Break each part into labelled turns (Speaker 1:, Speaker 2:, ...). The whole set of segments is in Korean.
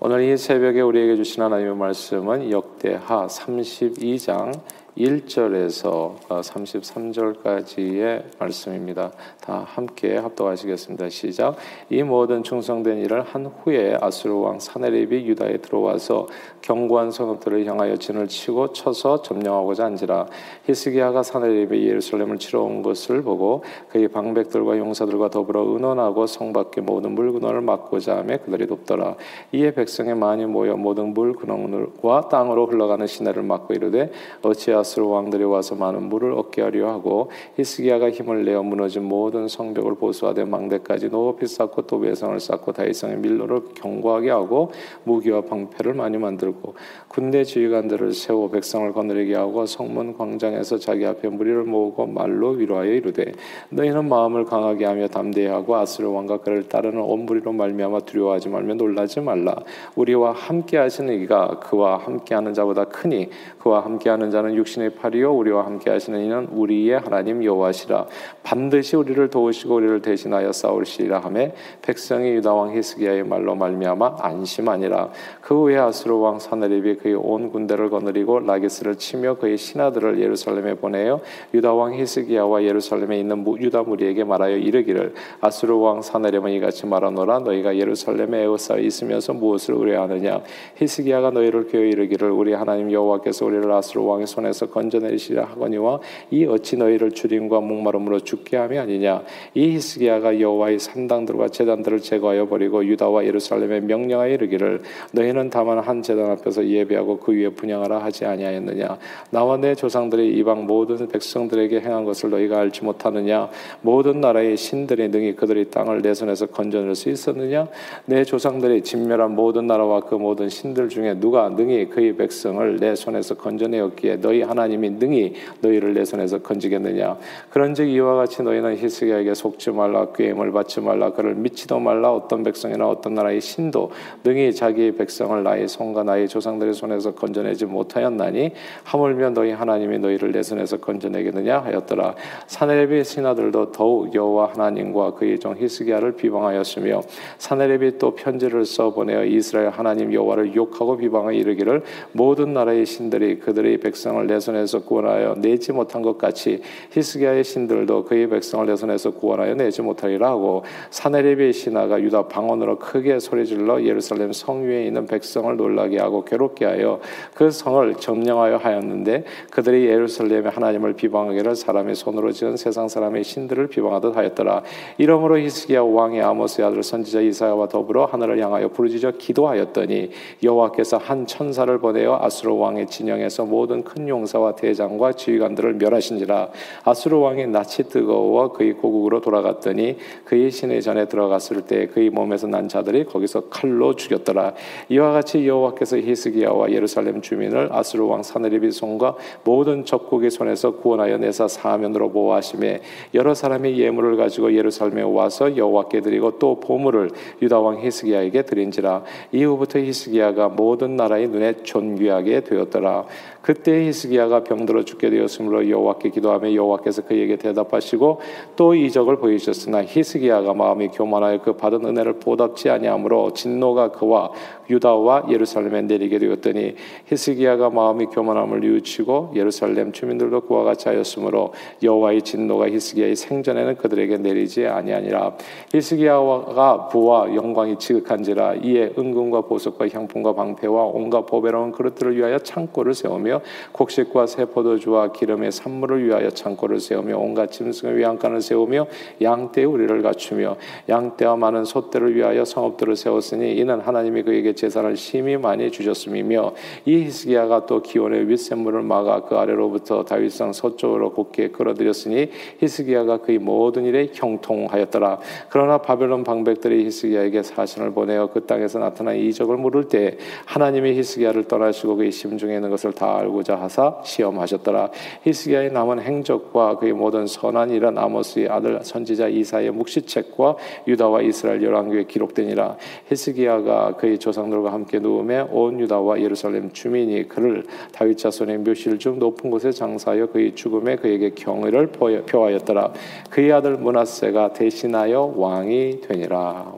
Speaker 1: 오늘 이 새벽에 우리에게 주신 하나님의 말씀은 역대하 32장 1절에서 33절까지의 말씀입니다. 다 함께 합독하시겠습니다. 시작. 이 모든 충성된 일을 한 후에 아수르 왕 사네립이 유다에 들어와서 견고한 성읍들을 향하여 진을 치고 쳐서 점령하고자 한지라 히스기야가 사네립이 예루살렘을 치러 온 것을 보고 그의 방백들과 용사들과 더불어 은원하고 성 밖의 모든 물근원을 막고자 하며 그들이 돕더라. 이에 백성이 많이 모여 모든 물근원과 땅으로 흘러가는 시내를 막고 이르되 어찌하여 아스로 왕들이 와서 많은 물을 얻게 하려 하고 히스기야가 힘을 내어 무너진 모든 성벽을 보수하되 망대까지 높이 쌓고 또 외성을 쌓고 다윗성의 밀로를 견고하게 하고 무기와 방패를 많이 만들고 군대 지휘관들을 세워 백성을 거느리게 하고 성문 광장에서 자기 앞에 무리를 모으고 말로 위로하여 이르되 너희는 마음을 강하게 하며 담대하고 아스르 왕과 그를 따르는 온 무리로 말미암아 두려워하지 말며 놀라지 말라. 우리와 함께 하시는 이가 그와 함께 하는 자보다 크니 그와 함께 하는 자는 육신 당신의 팔이요 우리와 함께 하시는 이는 우리의 하나님 여호와시라. 반드시 우리를 도우시고 우리를 대신하여 싸울시리라 하매 백성이 유다 왕 히스기야의 말로 말미암아 안심하니라. 그 후에 아스로 왕 사네립이 그의 온 군대를 거느리고 라기스를 치며 그의 신하들을 예루살렘에 보내어 유다 왕 히스기야와 예루살렘에 있는 유다 무리에게 말하여 이르기를 아스로 왕 사네립은 이같이 말하노라. 너희가 예루살렘에 에워싸 있으면서 무엇을 의뢰하느냐? 히스기야가 너희를 꾀어 이르기를 우리 하나님 여호와께서 우리를 아스로 왕의 손에서 건져내시라 하거니와 이 어찌 너희를 주림과 목마름으로 죽게 함이 아니냐? 이 히스기야가 여호와의 산당들과 제단들을 제거하여 버리고 유다와 예루살렘에 명령하여 이르기를 너희는 다만 한 제단 앞에서 예배하고 그 위에 분양하라 하지 아니하였느냐? 나와 내 조상들이 이방 모든 백성들에게 행한 것을 너희가 알지 못하느냐? 모든 나라의 신들이 능히 그들의 땅을 내 손에서 건져낼 수 있었느냐? 내 조상들이 진멸한 모든 나라와 그 모든 신들 중에 누가 능히 그의 백성을 내 손에서 건져내었기에 너희 하나 하나님이 능히 너희를 내 손에서 건지겠느냐? 그런즉 이와 같이 너희는 히스기야에게 속지 말라 꾀임을 받지 말라 그를 믿지도 말라. 어떤 백성이나 어떤 나라의 신도 능히 자기 백성을 나의 손과 나의 조상들의 손에서 건져내지 못하였나니 하물며 너희 하나님이 너희를 내 손에서 건져내겠느냐 하였더라. 사네립의 신하들도 더욱 여호와 하나님과 그의 종 히스기야를 비방하였으며 사네립이 또 편지를 써 보내어 이스라엘 하나님 여호와를 욕하고 비방하여 이르기를 모든 나라의 신들이 그들의 백성을 내 손에서 구원하여 내지 못한 것 같이 히스기야의 신들도 그의 백성을 내 손에서 구원하여 내지 못하리라 하고 사네립의 신하가 유다 방언으로 크게 소리질러 예루살렘 성 위에 있는 백성을 놀라게 하고 괴롭게 하여 그 성을 점령하여 하였는데 그들이 예루살렘의 하나님을 비방하기를 사람의 손으로 지은 세상 사람의 신들을 비방하듯 하였더라. 이러므로 히스기야 왕의 아모스의 아들 선지자 이사야와 더불어 하늘을 향하여 부르짖어 기도하였더니 여호와께서 한 천사를 보내어 아수르 왕의 진영에서 모든 큰 용사 장사와 대장과 지휘관들을 멸하신지라 아수르 왕의 낯이 뜨거워 그의 고국으로 돌아갔더니 그의 시내 전에 들어갔을 때 그의 몸에서 난 자들이 거기서 칼로 죽였더라. 이와 같이 여호와께서 히스기야와 예루살렘 주민을 아수르 왕 사느리비 손과 모든 적국의 손에서 구원하여 내사 사면으로 보호하심에 여러 사람이 예물을 가지고 예루살렘에 와서 여호와께 드리고 또 보물을 유다 왕 히스기야에게 드린지라. 이후부터 히스기야가 모든 나라의 눈에 존귀하게 되었더라 그때 히스기야가 병들어 죽게 되었으므로 여호와께 기도하며 여호와께서 그에게 대답하시고 또 이적을 보이셨으나 히스기야가 마음이 교만하여 그 받은 은혜를 보답지 아니하므로 진노가 그와 유다와 예루살렘에 내리게 되었더니 히스기야가 마음이 교만함을 뉘우치고 예루살렘 주민들도 그와 같이 하였으므로 여호와의 진노가 히스기야의 생전에는 그들에게 내리지 아니하니라. 히스기야가 부와 영광이 지극한지라 이에 은금과 보석과 향품과 방패와 온갖 보배로운 그릇들을 위하여 창고를 세우며 곡식과 세포도주와 기름의 산물을 위하여 창고를 세우며 온갖 짐승의 위안간을 세우며 양떼의 우리를 갖추며 양떼와 많은 소떼를 위하여 성읍들을 세웠으니 이는 하나님이 그에게 재산을 심히 많이 주셨음이며 이 히스기야가 또 기온의 윗샘물을 막아 그 아래로부터 다윗성 서쪽으로 곧게 끌어들였으니 히스기야가 그의 모든 일에 형통하였더라. 그러나 바벨론 방백들이 히스기야에게 사신을 보내어 그 땅에서 나타난 이적을 물을 때 하나님이 히스기야를 떠나시고 그의 심중에 있는 것을 다 알고자 하사 시험하셨더라 히스기야의 남은 행적과 그의 모든 선한 일은 아모스의 아들 선지자 이사의 묵시책과 유다와 이스라엘 열왕기에 기록되니라 히스기야가 그의 조상 백성들과 함께 누움에 온 유다와 예루살렘 주민이 그를 다윗 자손의 묘실 중 높은 곳에 장사하여 그의 죽음에 그에게 경의를 표하였더라. 그의 아들 문하세가 대신하여 왕이 되니라.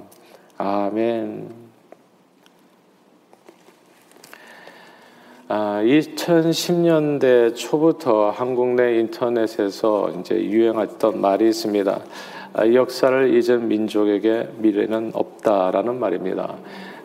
Speaker 1: 아멘. 2010년대 초부터 한국 내 인터넷에서 이제 유행했던 말이 있습니다. 아, 역사를 잊은 민족에게 미래는 없다라는 말입니다.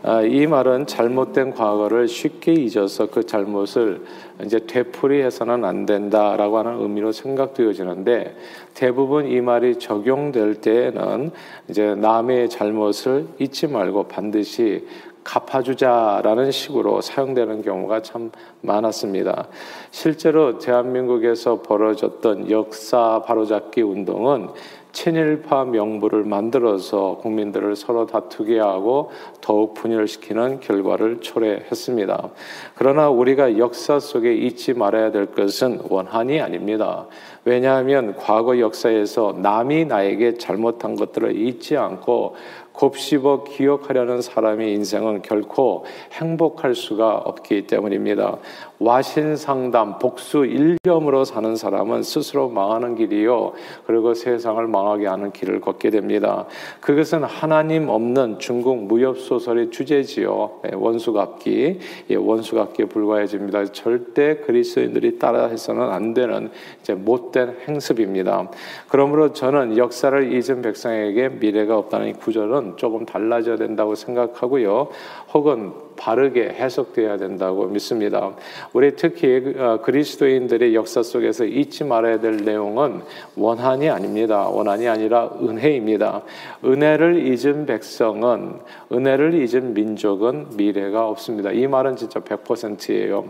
Speaker 1: 아, 이 말은 잘못된 과거를 쉽게 잊어서 그 잘못을 이제 되풀이해서는 안 된다라고 하는 의미로 생각되어지는데 대부분 이 말이 적용될 때에는 이제 남의 잘못을 잊지 말고 반드시 갚아주자라는 식으로 사용되는 경우가 참 많았습니다. 실제로 대한민국에서 벌어졌던 역사 바로잡기 운동은 친일파 명부를 만들어서 국민들을 서로 다투게 하고 더욱 분열시키는 결과를 초래했습니다. 그러나 우리가 역사 속에 잊지 말아야 될 것은 원한이 아닙니다. 왜냐하면 과거 역사에서 남이 나에게 잘못한 것들을 잊지 않고 곱씹어 기억하려는 사람의 인생은 결코 행복할 수가 없기 때문입니다. 와신상담, 복수 일념으로 사는 사람은 스스로 망하는 길이요. 그리고 세상을 망하게 하는 길을 걷게 됩니다. 그것은 하나님 없는 중국 무협 소설의 주제지요. 예, 원수갑기. 예, 원수갑기에 불과해집니다. 절대 그리스도인들이 따라해서는 안 되는 이제 못된 행습입니다. 그러므로 저는 역사를 잊은 백성에게 미래가 없다는 구절은 조금 달라져야 된다고 생각하고요. 혹은 바르게 해석돼야 된다고 믿습니다. 우리 특히 어, 그리스도인들의 역사 속에서 잊지 말아야 될 내용은 원한이 아닙니다. 원한이 아니라 은혜입니다. 은혜를 잊은 백성은 은혜를 잊은 민족은 미래가 없습니다. 이 말은 진짜 100%예요.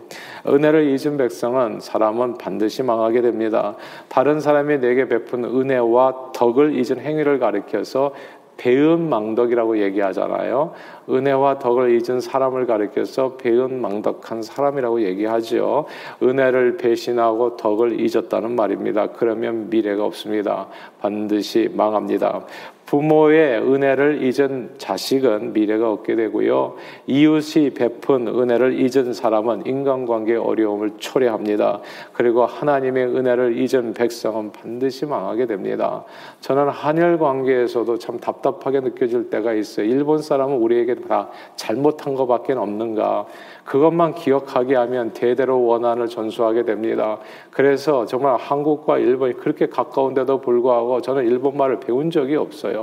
Speaker 1: 은혜를 잊은 백성은 사람은 반드시 망하게 됩니다. 다른 사람이 내게 베푼 은혜와 덕을 잊은 행위를 가리켜서 배은망덕이라고 얘기하잖아요. 은혜와 덕을 잊은 사람을 가리켜서 배은망덕한 사람이라고 얘기하죠. 은혜를 배신하고 덕을 잊었다는 말입니다. 그러면 미래가 없습니다. 반드시 망합니다. 부모의 은혜를 잊은 자식은 미래가 없게 되고요. 이웃이 베푼 은혜를 잊은 사람은 인간관계 어려움을 초래합니다. 그리고 하나님의 은혜를 잊은 백성은 반드시 망하게 됩니다. 저는 한일 관계에서도 참 답답하게 느껴질 때가 있어요. 일본 사람은 우리에게 다 잘못한 것밖에 없는가? 그것만 기억하게 하면 대대로 원한을 전수하게 됩니다. 그래서 정말 한국과 일본이 그렇게 가까운데도 불구하고 저는 일본말을 배운 적이 없어요.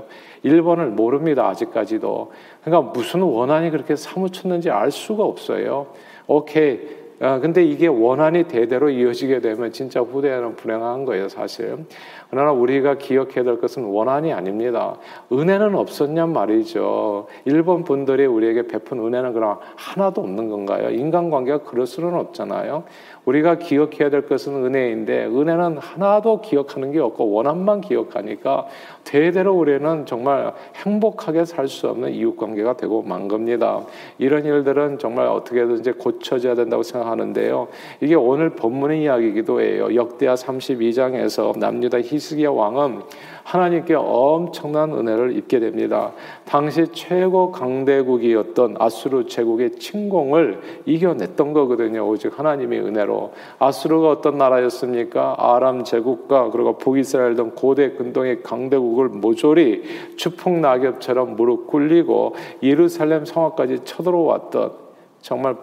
Speaker 1: 일본을 모릅니다. 아직까지도. 그러니까 무슨 원한이 그렇게 사무쳤는지 알 수가 없어요. 오케이. 아, 근데 이게 원한이 대대로 이어지게 되면 진짜 후대에는 불행한 거예요, 사실. 그러나 우리가 기억해야 될 것은 원한이 아닙니다. 은혜는 없었냔 말이죠. 일본 분들이 우리에게 베푼 은혜는 그럼 하나도 없는 건가요? 인간관계가 그럴 수는 없잖아요. 우리가 기억해야 될 것은 은혜인데 은혜는 하나도 기억하는 게 없고 원한만 기억하니까 대대로 우리는 정말 행복하게 살 수 없는 이웃 관계가 되고 만 겁니다. 이런 일들은 정말 어떻게든지 고쳐져야 된다고 생각하는데요. 이게 오늘 본문의 이야기이기도 해요. 역대하 32장에서 남유다 히스기야 왕은 하나님께 엄청난 은혜를 입게 됩니다. 당시 최고 강대국이었던 아수르 제국의 침공을 이겨냈던 거거든요. 오직 하나님의 은혜로. 아수르가 어떤 나라였습니까? 아람 제국과 그리고 북이스라엘 등 고대 근동의 강대국을 모조리 추풍 낙엽처럼 무릎 꿇리고 예루살렘 성화까지 쳐들어왔던 정말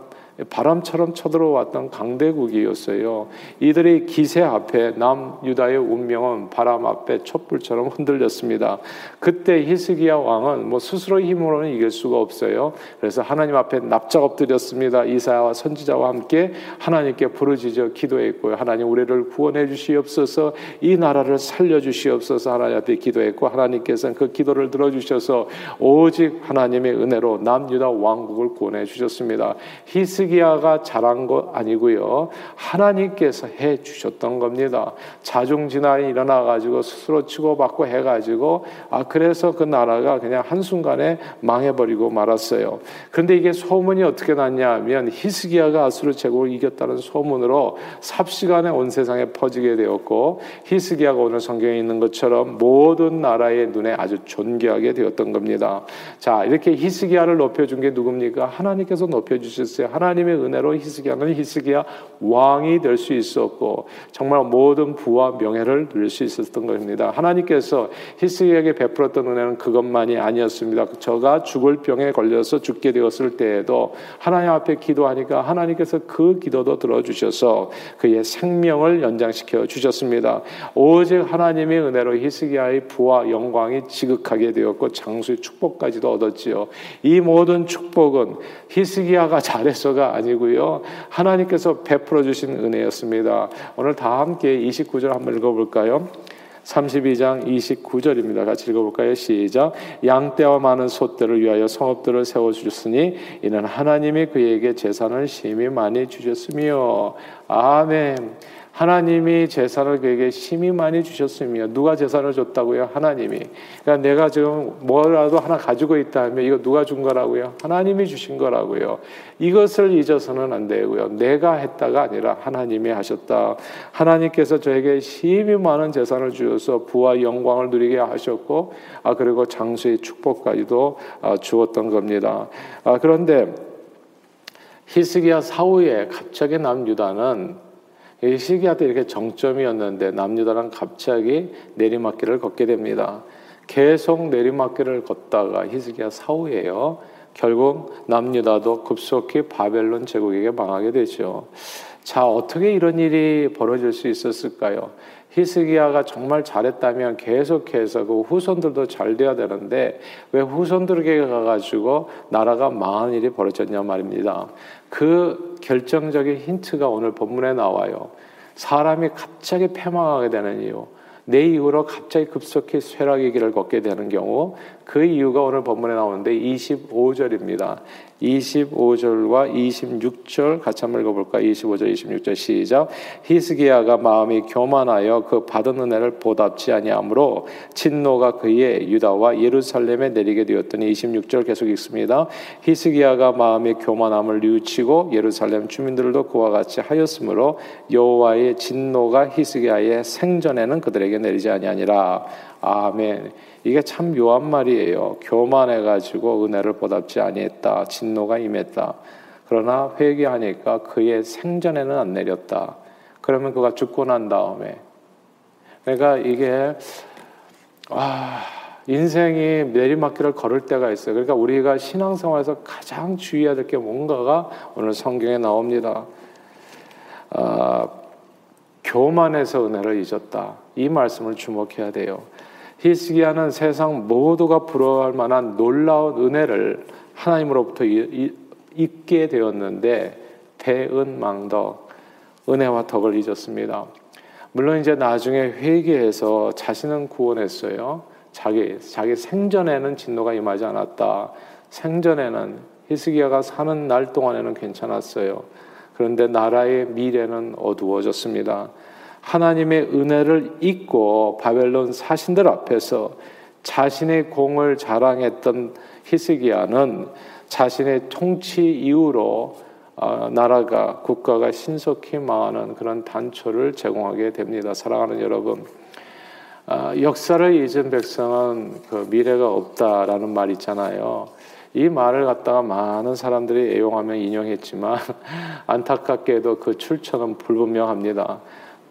Speaker 1: 바람처럼 쳐들어왔던 강대국이었어요. 이들의 기세 앞에 남유다의 운명은 바람 앞에 촛불처럼 흔들렸습니다. 그때 히스기야 왕은 뭐 스스로 힘으로는 이길 수가 없어요. 그래서 하나님 앞에 납작 엎드렸습니다. 이사야와 선지자와 함께 하나님께 부르짖어 기도했고요. 하나님 우리를 구원해 주시옵소서 이 나라를 살려 주시옵소서 하나님 앞에 기도했고 하나님께서는 그 기도를 들어 주셔서 오직 하나님의 은혜로 남유다 왕국을 구원해 주셨습니다. 히스 히스기야가 잘한 것 아니고요. 하나님께서 해 주셨던 겁니다. 자중진환이 일어나 가지고 스스로 치고받고 해 가지고 아 그래서 그 나라가 그냥 한순간에 망해 버리고 말았어요. 그런데 이게 소문이 어떻게 났냐 하면 히스기야가 아수르 제국을 이겼다는 소문으로 삽시간에 온 세상에 퍼지게 되었고 히스기야가 오늘 성경에 있는 것처럼 모든 나라의 눈에 아주 존귀하게 되었던 겁니다. 자, 이렇게 히스기야를 높여 준게 누굽니까? 하나님께서 높여 주셨어요. 하나님 하나님의 은혜로 히스기야는 히스기야 왕이 될 수 있었고 정말 모든 부와 명예를 누릴 수 있었던 것입니다. 하나님께서 히스기야에게 베풀었던 은혜는 그것만이 아니었습니다. 저가 죽을 병에 걸려서 죽게 되었을 때에도 하나님 앞에 기도하니까 하나님께서 그 기도도 들어주셔서 그의 생명을 연장시켜 주셨습니다. 오직 하나님의 은혜로 히스기야의 부와 영광이 지극하게 되었고 장수의 축복까지도 얻었지요. 이 모든 축복은 히스기야가 잘해서가 아니고요. 하나님께서 베풀어 주신 은혜였습니다. 오늘 다 함께 29절 한번 읽어 볼까요? 32장 29절입니다. 같이 읽어볼까요? 시작. 양떼와 많은 소떼를 위하여 성읍들을 세워주셨으니 이는 하나님이 그에게 재산을 심히 많이 주셨으며 아멘. 하나님이 재산을 그에게 심히 많이 주셨으며 누가 재산을 줬다고요? 하나님이. 그러니까 내가 지금 뭐라도 하나 가지고 있다 하면 이거 누가 준 거라고요? 하나님이 주신 거라고요. 이것을 잊어서는 안 되고요. 내가 했다가 아니라 하나님이 하셨다. 하나님께서 저에게 심히 많은 재산을 주셔서 부와 영광을 누리게 하셨고 아 그리고 장수의 축복까지도 아, 주었던 겁니다. 아 그런데 히스기야 사후에 갑자기 남 유다는 이 시기야 때 이렇게 정점이었는데 남유다는 갑자기 내리막길을 걷게 됩니다. 계속 내리막길을 걷다가 히스기야 사후에요. 결국 남유다도 급속히 바벨론 제국에게 망하게 되죠. 자, 어떻게 이런 일이 벌어질 수 있었을까요? 히스기야가 정말 잘했다면 계속해서 그 후손들도 잘 돼야 되는데 왜 후손들에게 가가지고 나라가 망한 일이 벌어졌냐 말입니다. 그 결정적인 힌트가 오늘 본문에 나와요. 사람이 갑자기 패망하게 되는 이유. 내 이후로 갑자기 급속히 쇠락의 길을 걷게 되는 경우 그 이유가 오늘 본문에 나오는데 25절입니다. 25절과 26절 같이 한번 읽어볼까? 25절, 26절 시작. 히스기야가 마음이 교만하여 그 받은 은혜를 보답지 아니하므로 진노가 그의 유다와 예루살렘에 내리게 되었더니 26절 계속 읽습니다. 히스기야가 마음이 교만함을 뉘우치고 예루살렘 주민들도 그와 같이 하였으므로 여호와의 진노가 히스기야의 생전에는 그들에게 내리지 아니하니라. 아멘. 이게 참 묘한 말이에요. 교만해 가지고 은혜를 보답지 아니했다. 진노가 임했다. 그러나 회개하니까 그의 생전에는 안 내렸다. 그러면 그가 죽고 난 다음에 그러니까 이게 아 인생이 내리막길을 걸을 때가 있어요. 그러니까 우리가 신앙생활에서 가장 주의해야 될 게 뭔가가 오늘 성경에 나옵니다. 아, 교만해서 은혜를 잊었다. 이 말씀을 주목해야 돼요. 히스기야는 세상 모두가 부러워할 만한 놀라운 은혜를 하나님으로부터 잊게 되었는데 대은망덕 은혜와 덕을 잊었습니다. 물론 이제 나중에 회개해서 자신은 구원했어요. 자기 자기 생전에는 진노가 임하지 않았다. 생전에는 히스기야가 사는 날 동안에는 괜찮았어요. 그런데 나라의 미래는 어두워졌습니다. 하나님의 은혜를 잊고 바벨론 사신들 앞에서 자신의 공을 자랑했던 히스기야는 자신의 통치 이후로 어, 나라가 국가가 신속히 망하는 그런 단초를 제공하게 됩니다. 사랑하는 여러분, 어, 역사를 잊은 백성은 그 미래가 없다라는 말 있잖아요. 이 말을 갖다가 많은 사람들이 애용하며 인용했지만 안타깝게도 그 출처는 불분명합니다.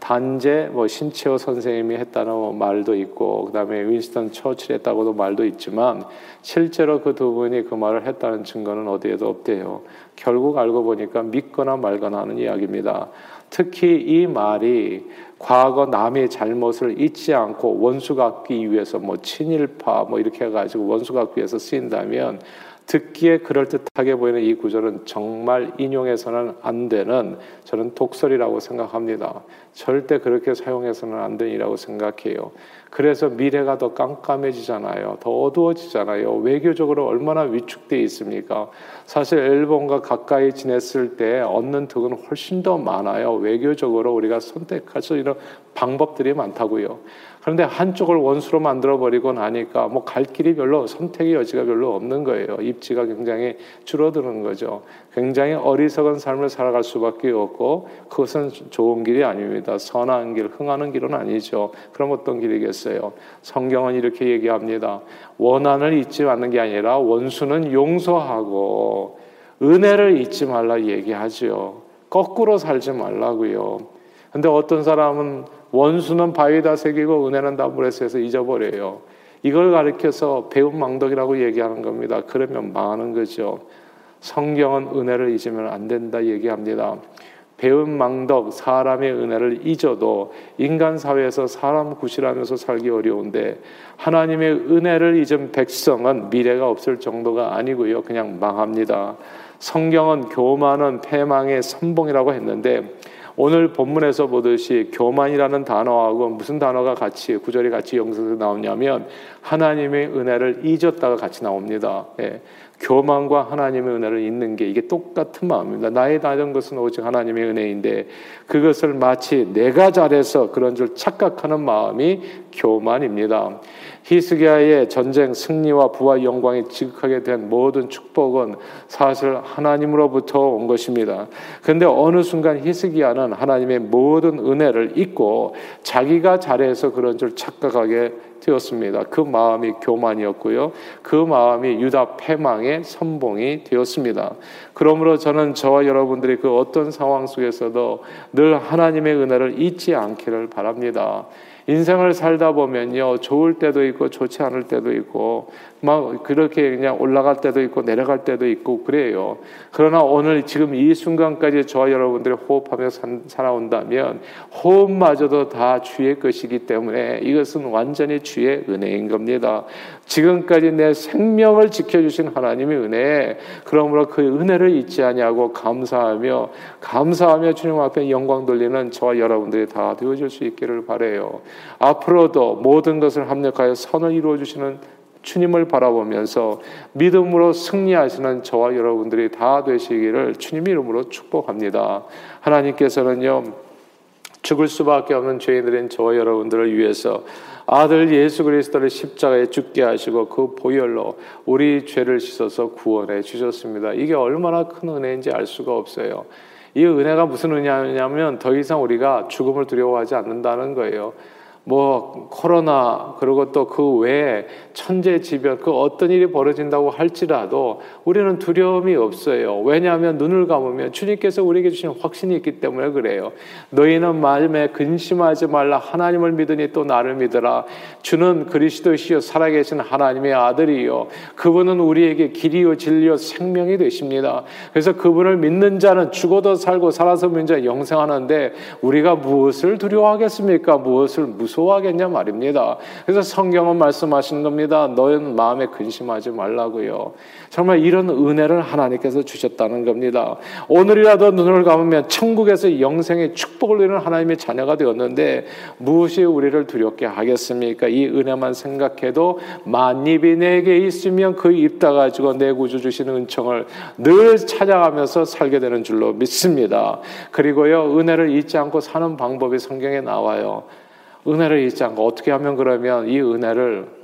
Speaker 1: 단제 뭐 신채호 선생님이 했다는 말도 있고 그다음에 윈스턴 처칠 했다고도 말도 있지만 실제로 그 두 분이 그 말을 했다는 증거는 어디에도 없대요. 결국 알고 보니까 믿거나 말거나 하는 이야기입니다. 특히 이 말이 과거 남의 잘못을 잊지 않고 원수 갖기 위해서 뭐 친일파 뭐 이렇게 해가지고 원수 갖기 위해서 쓰인다면 듣기에 그럴듯하게 보이는 이 구절은 정말 인용해서는 안 되는 저는 독설이라고 생각합니다. 절대 그렇게 사용해서는 안 되니라고 생각해요. 그래서 미래가 더 깜깜해지잖아요. 더 어두워지잖아요. 외교적으로 얼마나 위축돼 있습니까? 사실 일본과 가까이 지냈을 때 얻는 득은 훨씬 더 많아요. 외교적으로 우리가 선택할 수 있는 방법들이 많다고요. 그런데 한쪽을 원수로 만들어 버리고 나니까 뭐 갈 길이 별로 선택의 여지가 별로 없는 거예요. 입지가 굉장히 줄어드는 거죠. 굉장히 어리석은 삶을 살아갈 수밖에 없고 그것은 좋은 길이 아닙니다. 선한 길, 흥하는 길은 아니죠. 그럼 어떤 길이겠어요? 성경은 이렇게 얘기합니다. 원한을 잊지 않는 게 아니라 원수는 용서하고 은혜를 잊지 말라 얘기하지요. 거꾸로 살지 말라고요. 근데 어떤 사람은 원수는 바위 다 새기고 은혜는 다 물에 새서 잊어버려요. 이걸 가리켜서 배운 망덕이라고 얘기하는 겁니다. 그러면 망하는 거죠. 성경은 은혜를 잊으면 안 된다 얘기합니다. 배운 망덕, 사람의 은혜를 잊어도 인간 사회에서 사람 구실하면서 살기 어려운데 하나님의 은혜를 잊은 백성은 미래가 없을 정도가 아니고요. 그냥 망합니다. 성경은 교만은 패망의 선봉이라고 했는데 오늘 본문에서 보듯이 교만이라는 단어하고 무슨 단어가 같이 구절이 같이 영성에서 나오냐면 하나님의 은혜를 잊었다가 같이 나옵니다. 예. 교만과 하나님의 은혜를 잊는 게 이게 똑같은 마음입니다. 나의 다른 것은 오직 하나님의 은혜인데 그것을 마치 내가 잘해서 그런 줄 착각하는 마음이 교만입니다. 히스기야의 전쟁 승리와 부와 영광이 지극하게 된 모든 축복은 사실 하나님으로부터 온 것입니다. 그런데 어느 순간 히스기야는 하나님의 모든 은혜를 잊고 자기가 잘해서 그런 줄 착각하게 되었습니다. 그 마음이 교만이었고요. 그 마음이 유다 패망의 선봉이 되었습니다. 그러므로 저는 저와 여러분들이 그 어떤 상황 속에서도 늘 하나님의 은혜를 잊지 않기를 바랍니다. 인생을 살다 보면요, 좋을 때도 있고 좋지 않을 때도 있고 막 그렇게 그냥 올라갈 때도 있고 내려갈 때도 있고 그래요. 그러나 오늘 지금 이 순간까지 저와 여러분들이 호흡하며 산, 살아온다면 호흡마저도 다 주의 것이기 때문에 이것은 완전히 주의 은혜인 겁니다. 지금까지 내 생명을 지켜주신 하나님의 은혜, 그러므로 그 은혜를 잊지 아니하고 감사하며 감사하며 주님 앞에 영광 돌리는 저와 여러분들이 다 되어줄 수 있기를 바래요. 앞으로도 모든 것을 합력하여 선을 이루어 주시는 주님을 바라보면서 믿음으로 승리하시는 저와 여러분들이 다 되시기를 주님 이름으로 축복합니다. 하나님께서는요, 죽을 수밖에 없는 죄인들인 저와 여러분들을 위해서 아들 예수 그리스도를 십자가에 죽게 하시고 그 보혈로 우리 죄를 씻어서 구원해 주셨습니다. 이게 얼마나 큰 은혜인지 알 수가 없어요. 이 은혜가 무슨 은혜냐면 더 이상 우리가 죽음을 두려워하지 않는다는 거예요. 뭐 코로나 그리고 또 그 외에 천재지변 그 어떤 일이 벌어진다고 할지라도 우리는 두려움이 없어요. 왜냐하면 눈을 감으면 주님께서 우리에게 주신 확신이 있기 때문에 그래요. 너희는 마음에 근심하지 말라 하나님을 믿으니 또 나를 믿으라. 주는 그리스도시요 살아계신 하나님의 아들이요 그분은 우리에게 길이요 진리요 생명이 되십니다. 그래서 그분을 믿는 자는 죽어도 살고 살아서 믿는 자 영생하는데 우리가 무엇을 두려워하겠습니까? 무엇을 무서 소화하겠냐 말입니다. 그래서 성경은 말씀하시는 겁니다. 너는 마음에 근심하지 말라고요. 정말 이런 은혜를 하나님께서 주셨다는 겁니다. 오늘이라도 눈을 감으면 천국에서 영생의 축복을 누리는 하나님의 자녀가 되었는데 무엇이 우리를 두렵게 하겠습니까? 이 은혜만 생각해도 만입이 내게 있으면 그 입다 가지고 내 구주 주시는 은총을 늘 찾아가면서 살게 되는 줄로 믿습니다. 그리고요 은혜를 잊지 않고 사는 방법이 성경에 나와요. 은혜를 잊지 않고 어떻게 하면 그러면 이 은혜를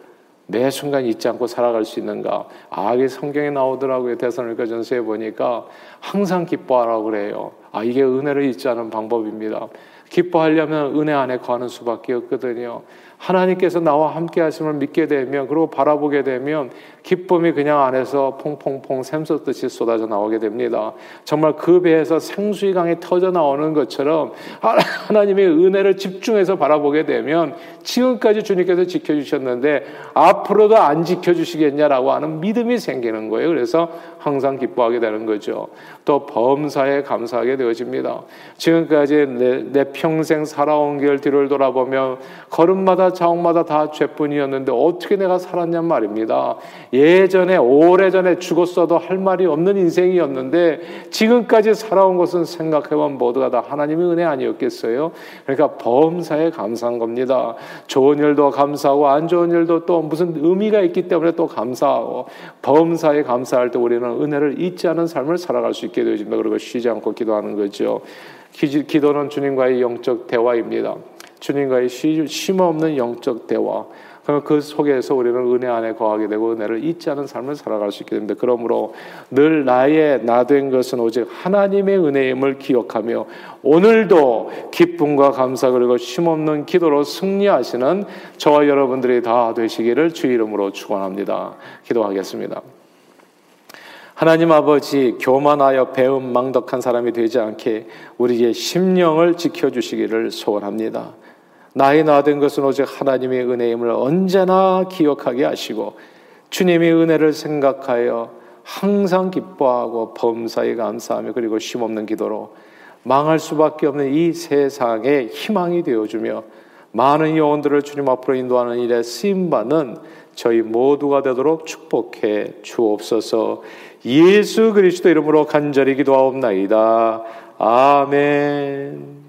Speaker 1: 매 순간 잊지 않고 살아갈 수 있는가? 아, 이게 성경에 나오더라고요. 대선을니까 전서에 보니까 항상 기뻐하라고 그래요. 아, 이게 은혜를 잊지 않은 방법입니다. 기뻐하려면 은혜 안에 거하는 수밖에 없거든요. 하나님께서 나와 함께 하심을 믿게 되면 그리고 바라보게 되면 기쁨이 그냥 안에서 퐁퐁퐁 샘솟듯이 쏟아져 나오게 됩니다. 정말 그 배에서 생수의 강이 터져 나오는 것처럼 하나님의 은혜를 집중해서 바라보게 되면 지금까지 주님께서 지켜주셨는데 앞으로도 안 지켜주시겠냐라고 하는 믿음이 생기는 거예요. 그래서 항상 기뻐하게 되는 거죠. 또 범사에 감사하게 되어집니다. 지금까지 내, 내 평생 살아온 길 뒤를 돌아보며 걸음마다 자옥마다 다 죄뿐이었는데 어떻게 내가 살았냔 말입니다. 예전에 오래전에 죽었어도 할 말이 없는 인생이었는데 지금까지 살아온 것은 생각해보면 모두가 다 하나님의 은혜 아니었겠어요? 그러니까 범사에 감사한 겁니다. 좋은 일도 감사하고 안 좋은 일도 또 무슨 의미가 있기 때문에 또 감사하고 범사에 감사할 때 우리는 은혜를 잊지 않은 삶을 살아갈 수 있게 되어집니다. 그리고 쉬지 않고 기도하는 거죠. 기도는 주님과의 영적 대화입니다. 주님과의 쉼 없는 영적 대화. 그러면 그 속에서 우리는 은혜 안에 거하게 되고 은혜를 잊지 않은 삶을 살아갈 수 있게 됩니다. 그러므로 늘 나의 나 된 것은 오직 하나님의 은혜임을 기억하며 오늘도 기쁨과 감사 그리고 쉼없는 기도로 승리하시는 저와 여러분들이 다 되시기를 주 이름으로 축원합니다. 기도하겠습니다. 하나님 아버지 교만하여 배움 망덕한 사람이 되지 않게 우리의 심령을 지켜 주시기를 소원합니다. 나의 나 된 것은 오직 하나님의 은혜임을 언제나 기억하게 하시고 주님의 은혜를 생각하여 항상 기뻐하고 범사에 감사하며 그리고 쉼없는 기도로 망할 수밖에 없는 이 세상에 희망이 되어주며 많은 영혼들을 주님 앞으로 인도하는 일에 쓰임받는 저희 모두가 되도록 축복해 주옵소서 예수 그리스도 이름으로 간절히 기도하옵나이다. 아멘.